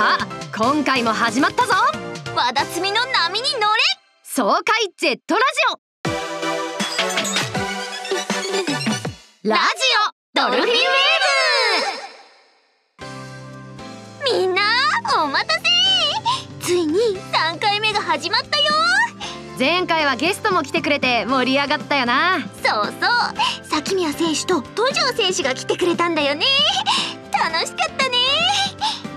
さあ今回も始まったぞ。和田摘みの波に乗れ。爽快 Z ラジオ。ラジオドルフィンウェーブ。みんなお待たせ。ついに3回目が始まったよ。前回はゲストも来てくれて盛り上がったよな。そうそう。咲宮選手と戸城選手が来てくれたんだよね。楽しかったね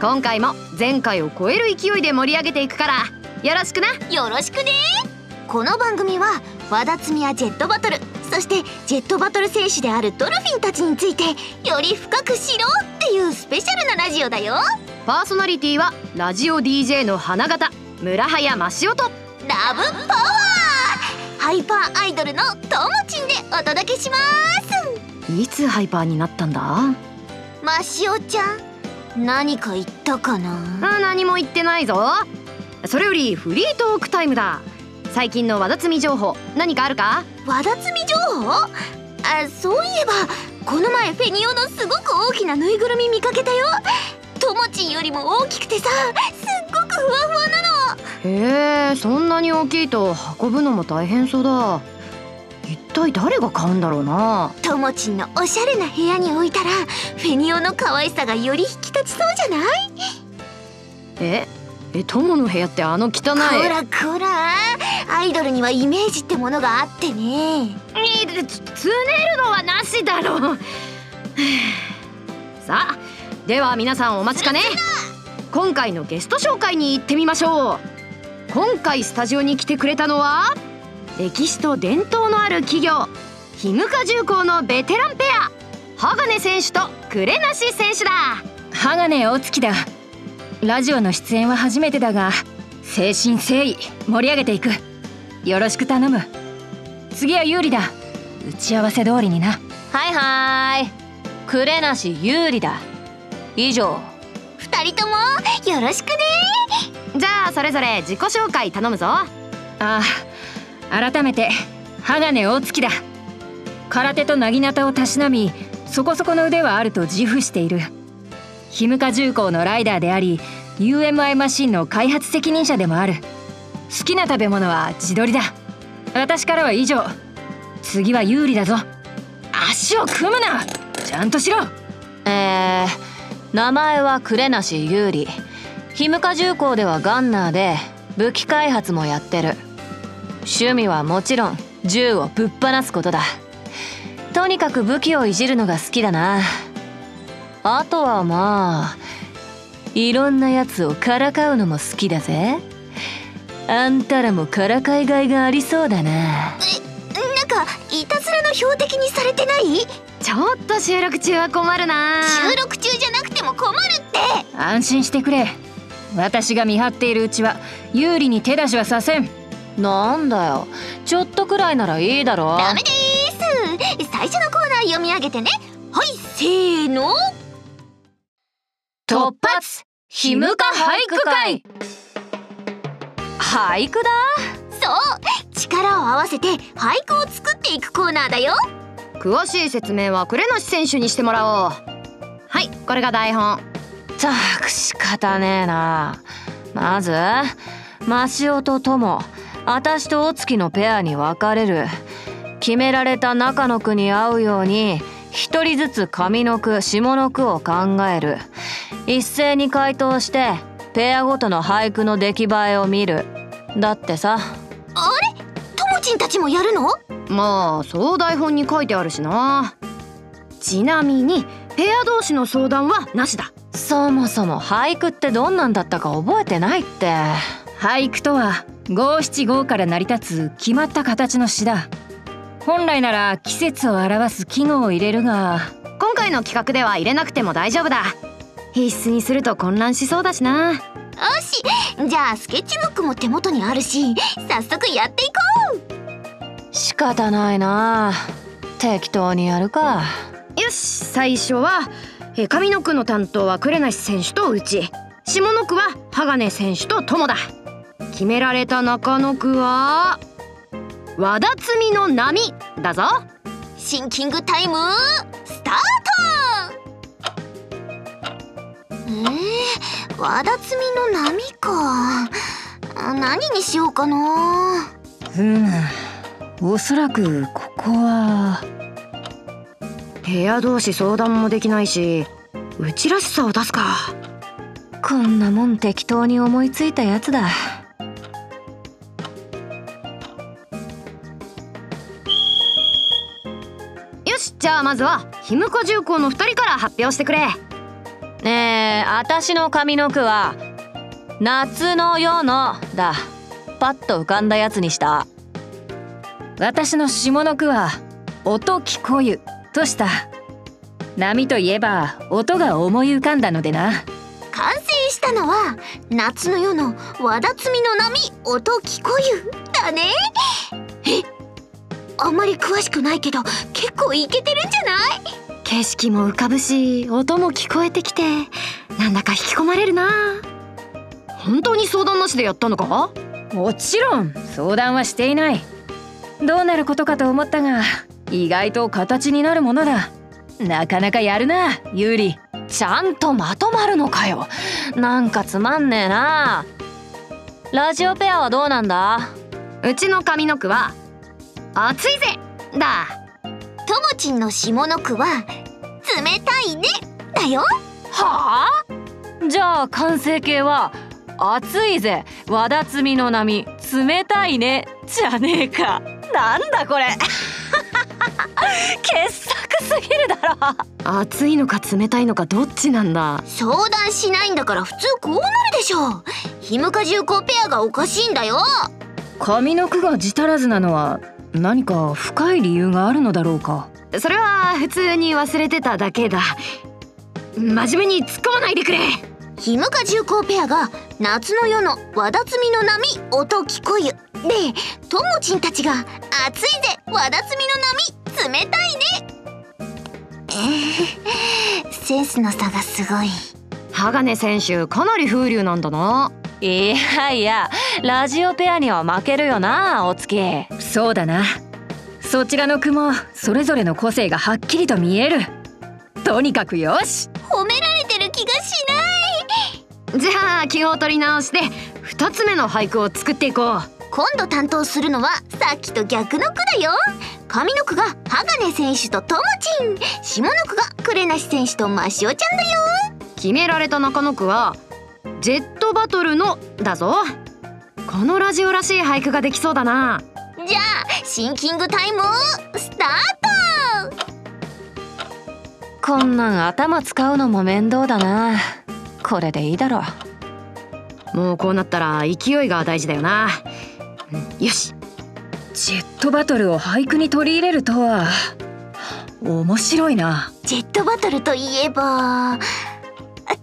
今回も前回を超える勢いで盛り上げていくからよろしくな。よろしくね。この番組は和田摘みやジェットバトルそしてジェットバトル選手であるドルフィンたちについてより深く知ろうっていうスペシャルなラジオだよ。パーソナリティはラジオ DJ の花形村早真汐。とラブパワー。ハイパーアイドルのともちんでお届けします。いつハイパーになったんだ？ましおちゃん何か言ったかな？あ何も言ってないぞ。それよりフリートークタイムだ。最近の和田摘み情報何かあるか？和田摘み情報？あそういえばこの前フェニオのすごく大きなぬいぐるみ見かけたよ。ともちんよりも大きくてさすっごくふわふわなの。へえそんなに大きいと運ぶのも大変そうだ一体誰が買うんだろうな。ともちんのおしゃれな部屋に置いたらフェニオの可愛さがより引き立ちそうじゃない？ええ友の部屋ってあの汚い。こらこら。アイドルにはイメージってものがあってね。いつつねるのはなしだろう。さあでは皆さんお待ちかね。今回のゲスト紹介に行ってみましょう。今回スタジオに来てくれたのは歴史と伝統のある企業日向重工のベテランペア鋼選手と呉梨選手だ。鋼大月だ。ラジオの出演は初めてだが誠心誠意盛り上げていく。よろしく頼む。次は有利だ。打ち合わせ通りにな。はいはーい呉梨有利だ。以上。二人ともよろしくね。じゃあそれぞれ自己紹介頼むぞ。ああ改めて鋼大月だ。空手と薙刀をたしなみそこそこの腕はあると自負している。日向重工のライダーであり UMI マシンの開発責任者でもある。好きな食べ物は地鶏だ。私からは以上。次は有利だぞ。足を組むな！ちゃんとしろ！えー、名前は呉梨有利。日向重工ではガンナーで武器開発もやってる。趣味はもちろん銃をぶっ放すことだ。とにかく武器をいじるのが好きだな。あとはまあいろんなやつをからかうのも好きだぜ。あんたらもからかいがいがありそうだな。なんかいたずらの標的にされてない？ちょっと収録中は困るな。収録中じゃなくても困るって。安心してくれ。私が見張っているうちは有利に手出しはさせんなんだよ。ちょっとくらいならいいだろ。ダメです。最初のコーナー読み上げてね。はいせーの。突発ひむか俳句会。俳句だ？そう力を合わせて俳句を作っていくコーナーだよ。詳しい説明は呉梨選手にしてもらおう。はいこれが台本。たく仕方ねえな。まずマシオとトモ私とお月のペアに分かれる。決められた中の句に合うように一人ずつ上の句下の句を考える。一斉に回答してペアごとの俳句の出来栄えを見る。だってさ。あれ？ともちんたちもやるの？まあそう台本に書いてあるしな。ちなみにペア同士の相談はなしだ。そもそも俳句ってどんなんだったか覚えてないって俳句とは五七五から成り立つ決まった形の詩だ。本来なら季節を表す季語を入れるが。今回の企画では入れなくても大丈夫だ。必須にすると混乱しそうだしな。よし。じゃあスケッチブックも手元にあるし早速やっていこう。仕方ないな。適当にやるか。よし最初はえ上の句の担当は呉梨選手とうち。下の句は鋼選手と友だ決められた中の句は？和田摘みの波だぞ。シンキングタイムスタート。うえー、和田摘みの波か。何にしようかな。うん。おそらくここは。部屋同士相談もできないしうちらしさを出すか。こんなもん適当に思いついたやつだあまずはひむか重工の2人から発表してくれ。ねえ私の上の句は「夏の夜の」だ。パッと浮かんだやつにした。私の下の句は「音聞こゆ」とした。波といえば音が思い浮かんだのでな。完成したのは夏の夜の和田摘みの波音聞こゆだね。えあんまり詳しくないけど結構イケてるんじゃない？景色も浮かぶし音も聞こえてきてなんだか引き込まれるな。本当に相談なしでやったのか？もちろん相談はしていない。どうなることかと思ったが意外と形になるものだ。なかなかやるなユーリ。ちゃんとまとまるのかよ。なんかつまんねえな。ラジオペアはどうなんだ？うちの上の句は「暑いぜ!」だ。ともちんの下の句は冷たいね。だよ。はあ？じゃあ完成形は「暑いぜ。和田摘みの波冷たいね」じゃねえか。なんだこれ。傑作すぎるだろ。暑いのか冷たいのかどっちなんだ。相談しないんだから普通こうなるでしょ。ひむか重工ペアがおかしいんだよ。上の句が字足らずなのは何か深い理由があるのだろうか？それは普通に忘れてただけだ。真面目に突っ込まないでくれ。ひむか重工ペアが夏の夜の和田摘みの波音聞こゆ。でともちんたちが暑いぜ和田摘みの波冷たいね。えー、センスの差がすごい。鋼選手かなり風流なんだないやいやラジオペアには負けるよなお月そうだな。そちらの句もそれぞれの個性がはっきりと見える。とにかくよし。褒められてる気がしない。じゃあ気を取り直して2つ目の俳句を作っていこう。今度担当するのはさっきと逆の句だよ。上の句が鋼選手とともちん下の句が呉梨選手とマシオちゃんだよ。決められた中野区はジェットバトルのだぞ。このラジオらしい俳句ができそうだな。じゃあシンキングタイムスタート。こんなん頭使うのも面倒だな。これでいいだろ。もうこうなったら勢いが大事だよな、うんよし。ジェットバトルを俳句に取り入れるとは。面白いな。ジェットバトルといえば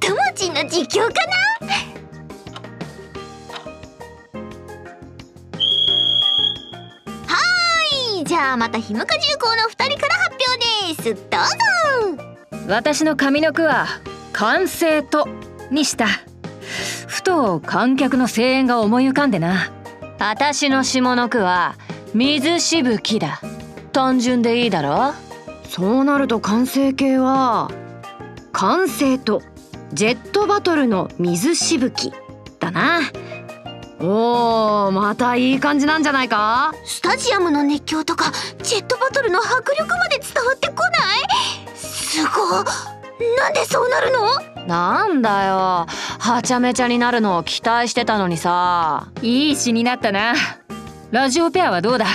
ともちんの実況かな？はーい！じゃあまたひむか重工の2人から発表です。どうぞ！私の上の句は「完成と」にした。ふと観客の声援が思い浮かんでな。私の下の句は水しぶきだ。単純でいいだろ？そうなると完成形は完成とジェットバトルの水しぶきだな。おーまたいい感じなんじゃないか？スタジアムの熱狂とかジェットバトルの迫力まで伝わってこない？すごなんでそうなるの？なんだよ。はちゃめちゃになるのを期待してたのにさ。いい詩になったな。ラジオペアはどうだ？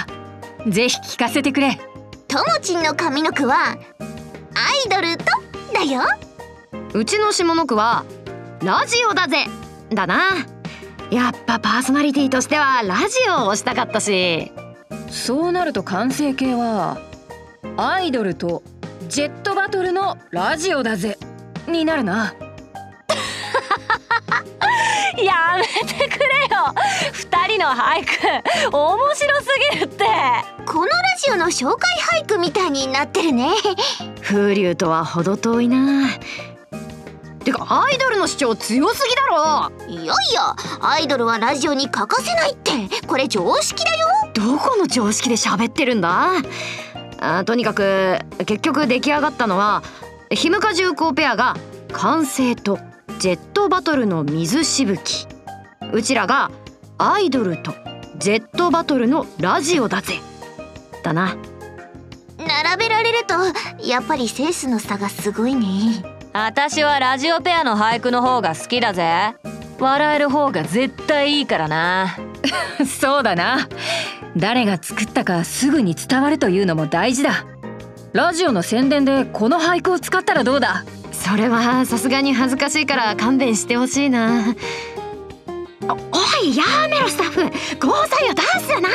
ぜひ聞かせてくれ。ともちんの上の句はアイドルとだようちの下の句はラジオだぜだな。やっぱパーソナリティとしてはラジオを推したかったし。そうなると完成形はアイドルとジェットバトルのラジオだぜ。になるな。やめてくれよ。二人の俳句面白すぎるって。このラジオの紹介俳句みたいになってるね。風流とは程遠いなてかアイドルの主張強すぎだろ。いやいやアイドルはラジオに欠かせないって。これ常識だよ。どこの常識で喋ってるんだ。あとにかく結局出来上がったのはひむか重工ペアが完成とジェットバトルの水しぶき。うちらがアイドルとジェットバトルのラジオだぜ。だな。並べられるとやっぱりセンスの差がすごいね私はラジオペアの俳句の方が好きだぜ。笑える方が絶対いいからな。そうだな。誰が作ったかすぐに伝わるというのも大事だ。ラジオの宣伝でこの俳句を使ったらどうだ？それはさすがに恥ずかしいから勘弁してほしいな。おおいやめろスタッフ。ゴーサイを出すな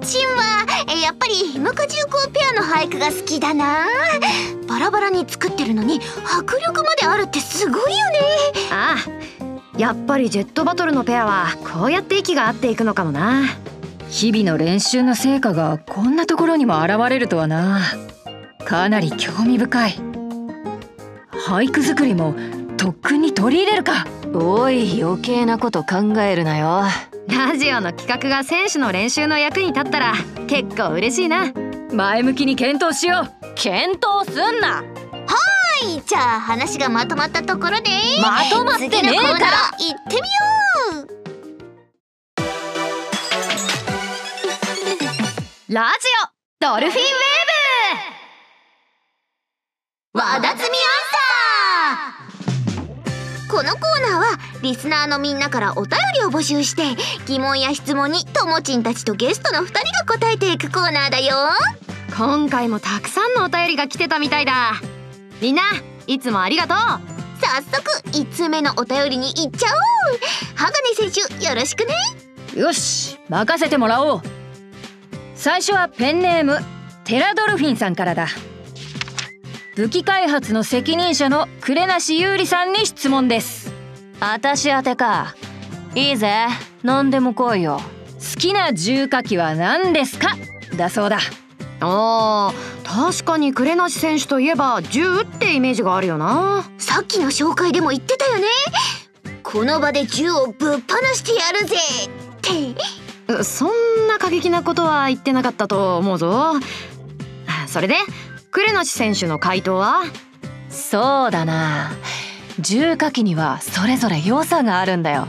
ちんはえやっぱりひむか重工ペアの俳句が好きだな。バラバラに作ってるのに迫力まであるってすごいよね。ああやっぱりジェットバトルのペアはこうやって息が合っていくのかもな。日々の練習の成果がこんなところにも現れるとはな。かなり興味深い。俳句作りも特訓に取り入れるか。おい余計なこと考えるなよラジオの企画が選手の練習の役に立ったら結構嬉しいな。前向きに検討しよう。検討すんな。はい。じゃあ話がまとまったところでまとまってねえから。次のコーナー行ってみよう。ラジオドルフィンウェーわだつみアンサー。このコーナーはリスナーのみんなからお便りを募集して疑問や質問にともちんたちとゲストの2人が答えていくコーナーだよ。ブ今回もたくさんのお便りが来てたみたいだ。みんないつもありがとう。早速1通目のお便りに行っちゃおう。鋼選手よろしくね。よし任せてもらおう。最初はペンネームテラドルフィンさんからだ。武器開発の責任者の呉梨優里さんに質問です私宛てか。いいぜ。何でも来いよ。好きな重火器は何ですか？だそうだ。あー確かに呉梨選手といえば銃ってイメージがあるよな。さっきの紹介でも言ってたよね。この場で銃をぶっ放してやるぜって。そんな過激なことは言ってなかったと思うぞ。それで呉梨選手の回答は？そうだな重火器にはそれぞれ良さがあるんだよ。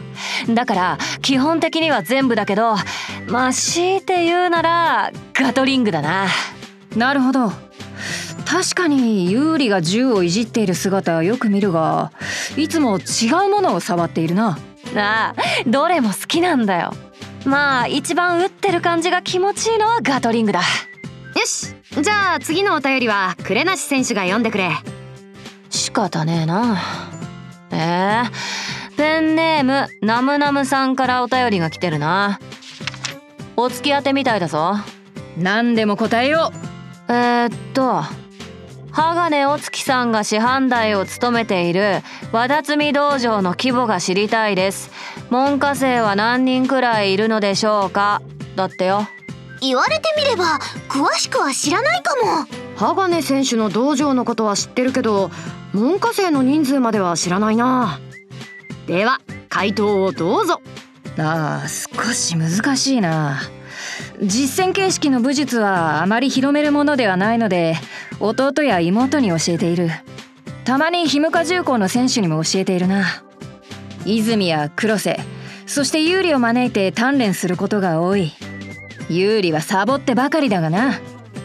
だから基本的には全部だけどまあ強いて言うならガトリングだな。なるほど。確かに有利が銃をいじっている姿はよく見るがいつも違うものを触っているな。ああどれも好きなんだよ。まあ一番打ってる感じが気持ちいいのはガトリングだ。よし。じゃあ次のお便りは呉梨選手が読んでくれ。仕方ねえなえー、ペンネームナムナムさんからお便りが来てるな。お付き当てみたいだぞ。何でも答えよえー、っと鋼お月さんが師範代を務めている和田摘道場の規模が知りたいです。門下生は何人くらいいるのでしょうか？だってよ。言われてみれば詳しくは知らないかも。鋼選手の道場のことは知ってるけど門下生の人数までは知らないな。では回答をどうぞ。うああ少し難しいな。実践形式の武術はあまり広めるものではないので弟や妹に教えている。たまにひむか重工の選手にも教えているな。泉や黒瀬そして有利を招いて鍛錬することが多い。有利はサボってばかりだがな。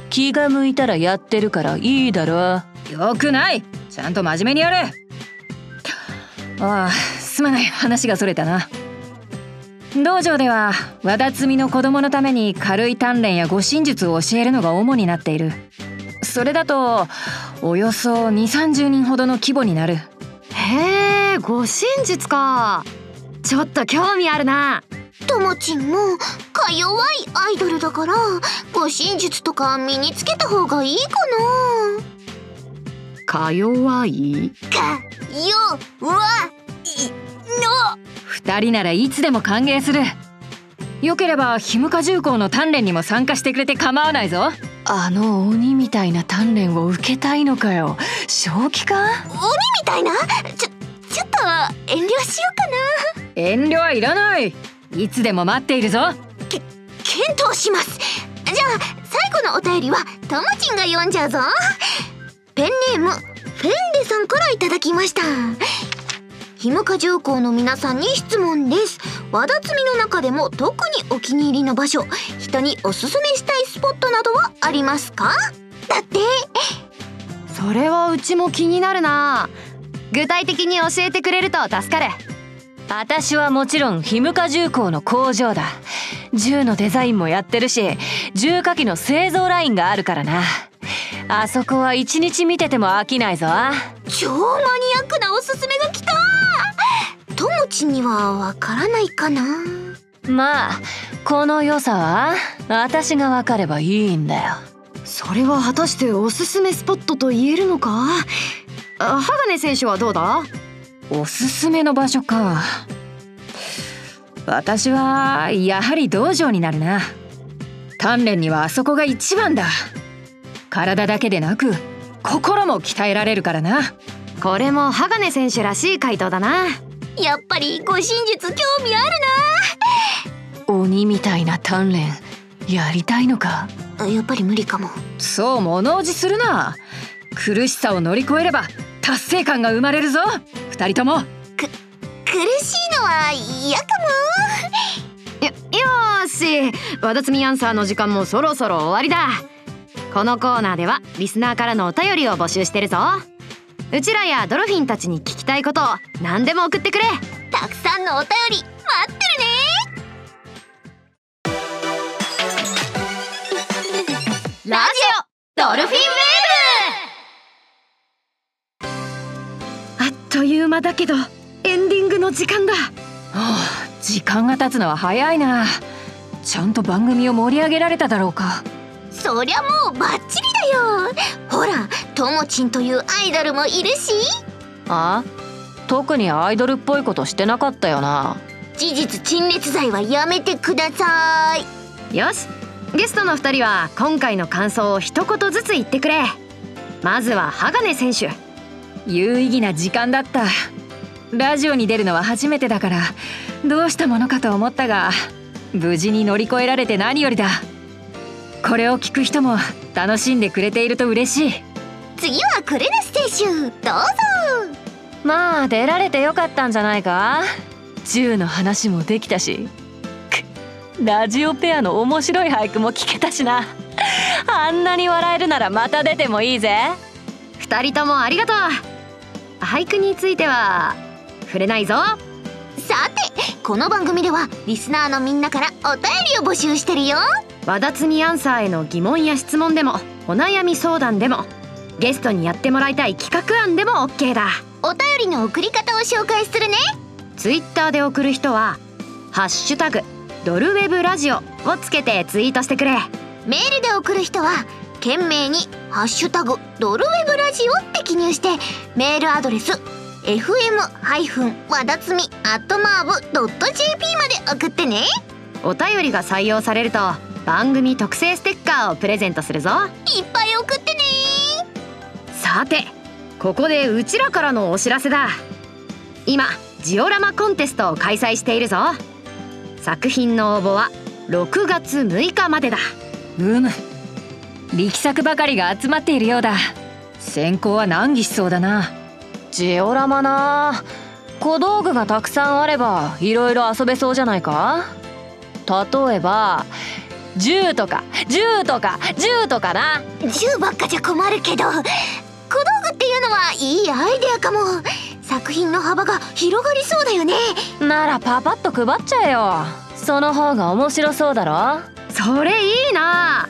気が向いたらやってるからいいだろ。よくないちゃんと真面目にやれ。ああすまない。話がそれたな。道場では和田摘みの子供のために軽い鍛錬や護身術を教えるのが主になっている。それだとおよそ2 3 0人ほどの規模になる。へえ護身術か。ちょっと興味あるな。ともちんもか弱いアイドルだから護身術とか身につけた方がいいかか弱いなかよわいの。二人ならいつでも歓迎する。よければひむか重工の鍛錬にも参加してくれて構わないぞ。あの鬼みたいな鍛錬を受けたいのかよ。正気か？鬼みたいな？ちょちょっと遠慮しようかな。遠慮はいらない。いつでも待っているぞ。検討します。じゃあ最後のお便りはともちんが読んじゃうぞペンネームフェンレさんからいただきました。ひむか重工の皆さんに質問です。和田摘みの中でも特にお気に入りの場所人におすすめしたいスポットなどはありますか？だって。それはうちも気になるな。具体的に教えてくれると助かる。私はもちろんひむか重工の工場だ。銃のデザインもやってるし重火器の製造ラインがあるからな。あそこは一日見てても飽きないぞ。超マニアックなおすすめが来た。ともちにはわからないかな。まあこの良さは私が分かればいいんだよ。それは果たしておすすめスポットと言えるのか？あ鋼選手はどうだ？おすすめの場所か。私はやはり道場になるな。鍛錬にはあそこが一番だ体だけでなく心も鍛えられるからな。これも鋼選手らしい回答だな。やっぱり護身術興味ある鬼みたいな鍛錬やりたいのか？なやっぱり無理かも。そう物おじするな。苦しさを乗り越えれば達成感が生まれるぞ。二人とも。苦しいのは嫌かよよーし。和田摘みアンサーの時間もそろそろ終わりだこのコーナーではリスナーからのお便りを募集してるぞ。うちらやドルフィンたちに聞きたいことを何でも送ってくれ。もたくさんのお便り待ってるね。ラジオドルフィンウェーブあっという間だけどエンディングの時間だ。はあ時間が経つのは早いな。ちゃんと番組を盛り上げられただろうかそりゃもうバッチリだよ。ほらともちんというアイドルもいるし。あ？特にアイドルっぽいことしてなかったよな。事実陳列罪はやめてください。よし。ゲストの2人は今回の感想を一言ずつ言ってくれ。まずは鋼選手。有意義な時間だった。ラジオに出るのは初めてだからどうしたものかと思ったが無事に乗り越えられて何よりだこれを聞く人も楽しんでくれていると嬉しい。次はクレナス選手どうぞ。まあ出られてよかったんじゃないか。銃の話もできたし。くラジオペアの面白い俳句も聞けたしな。あんなに笑えるならまた出てもいいぜ。2人ともありがとう。俳句については触れないぞ。さてこの番組ではリスナーのみんなからお便りを募集してるよ。和田摘みアンサーへの疑問や質問でもお悩み相談でもゲストにやってもらいたい企画案でも OK だ。お便りの送り方を紹介するね。ツイッターで送る人は「ハッシュタグドルウェブラジオ」をつけてツイートしてくれ。メールで送る人は懸命に「ハッシュタグドルウェブラジオ」って記入してメールアドレス fm- 和田つみ atmarv.jp まで送ってね。お便りが採用されると番組特製ステッカーをプレゼントするぞ。いっぱい送ってね。さてここでうちらからのお知らせだ。今ジオラマコンテストを開催しているぞ。作品の応募は6月6日までだ。うむ力作ばかりが集まっているようだ。選考は難儀しそうだなジオラマな。小道具がたくさんあればいろいろ遊べそうじゃないか。例えば銃とか銃とか銃とかな。銃ばっかじゃ困るけど小道具っていうのはいいアイデアかも。作品の幅が広がりそうだよね。ならパパッと配っちゃえよ。その方が面白そうだろ。それいいな。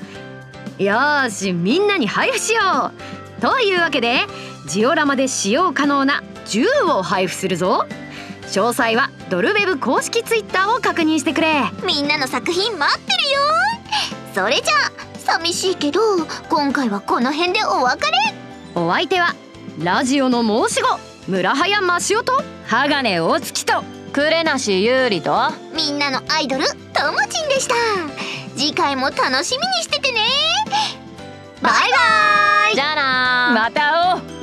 よーしみんなに配布しよう。というわけでジオラマで使用可能な銃を配布するぞ。詳細はドルウェブ公式ツイッターを確認してくれ。みんなの作品待ってるよ。それじゃあ寂しいけど今回はこの辺でお別れ。お相手はラジオの申し子村早マシオと鋼大月と呉梨優里と。みんなのアイドルともちんでした。次回も楽しみにしててね。バイバイ。じゃあなまた会おう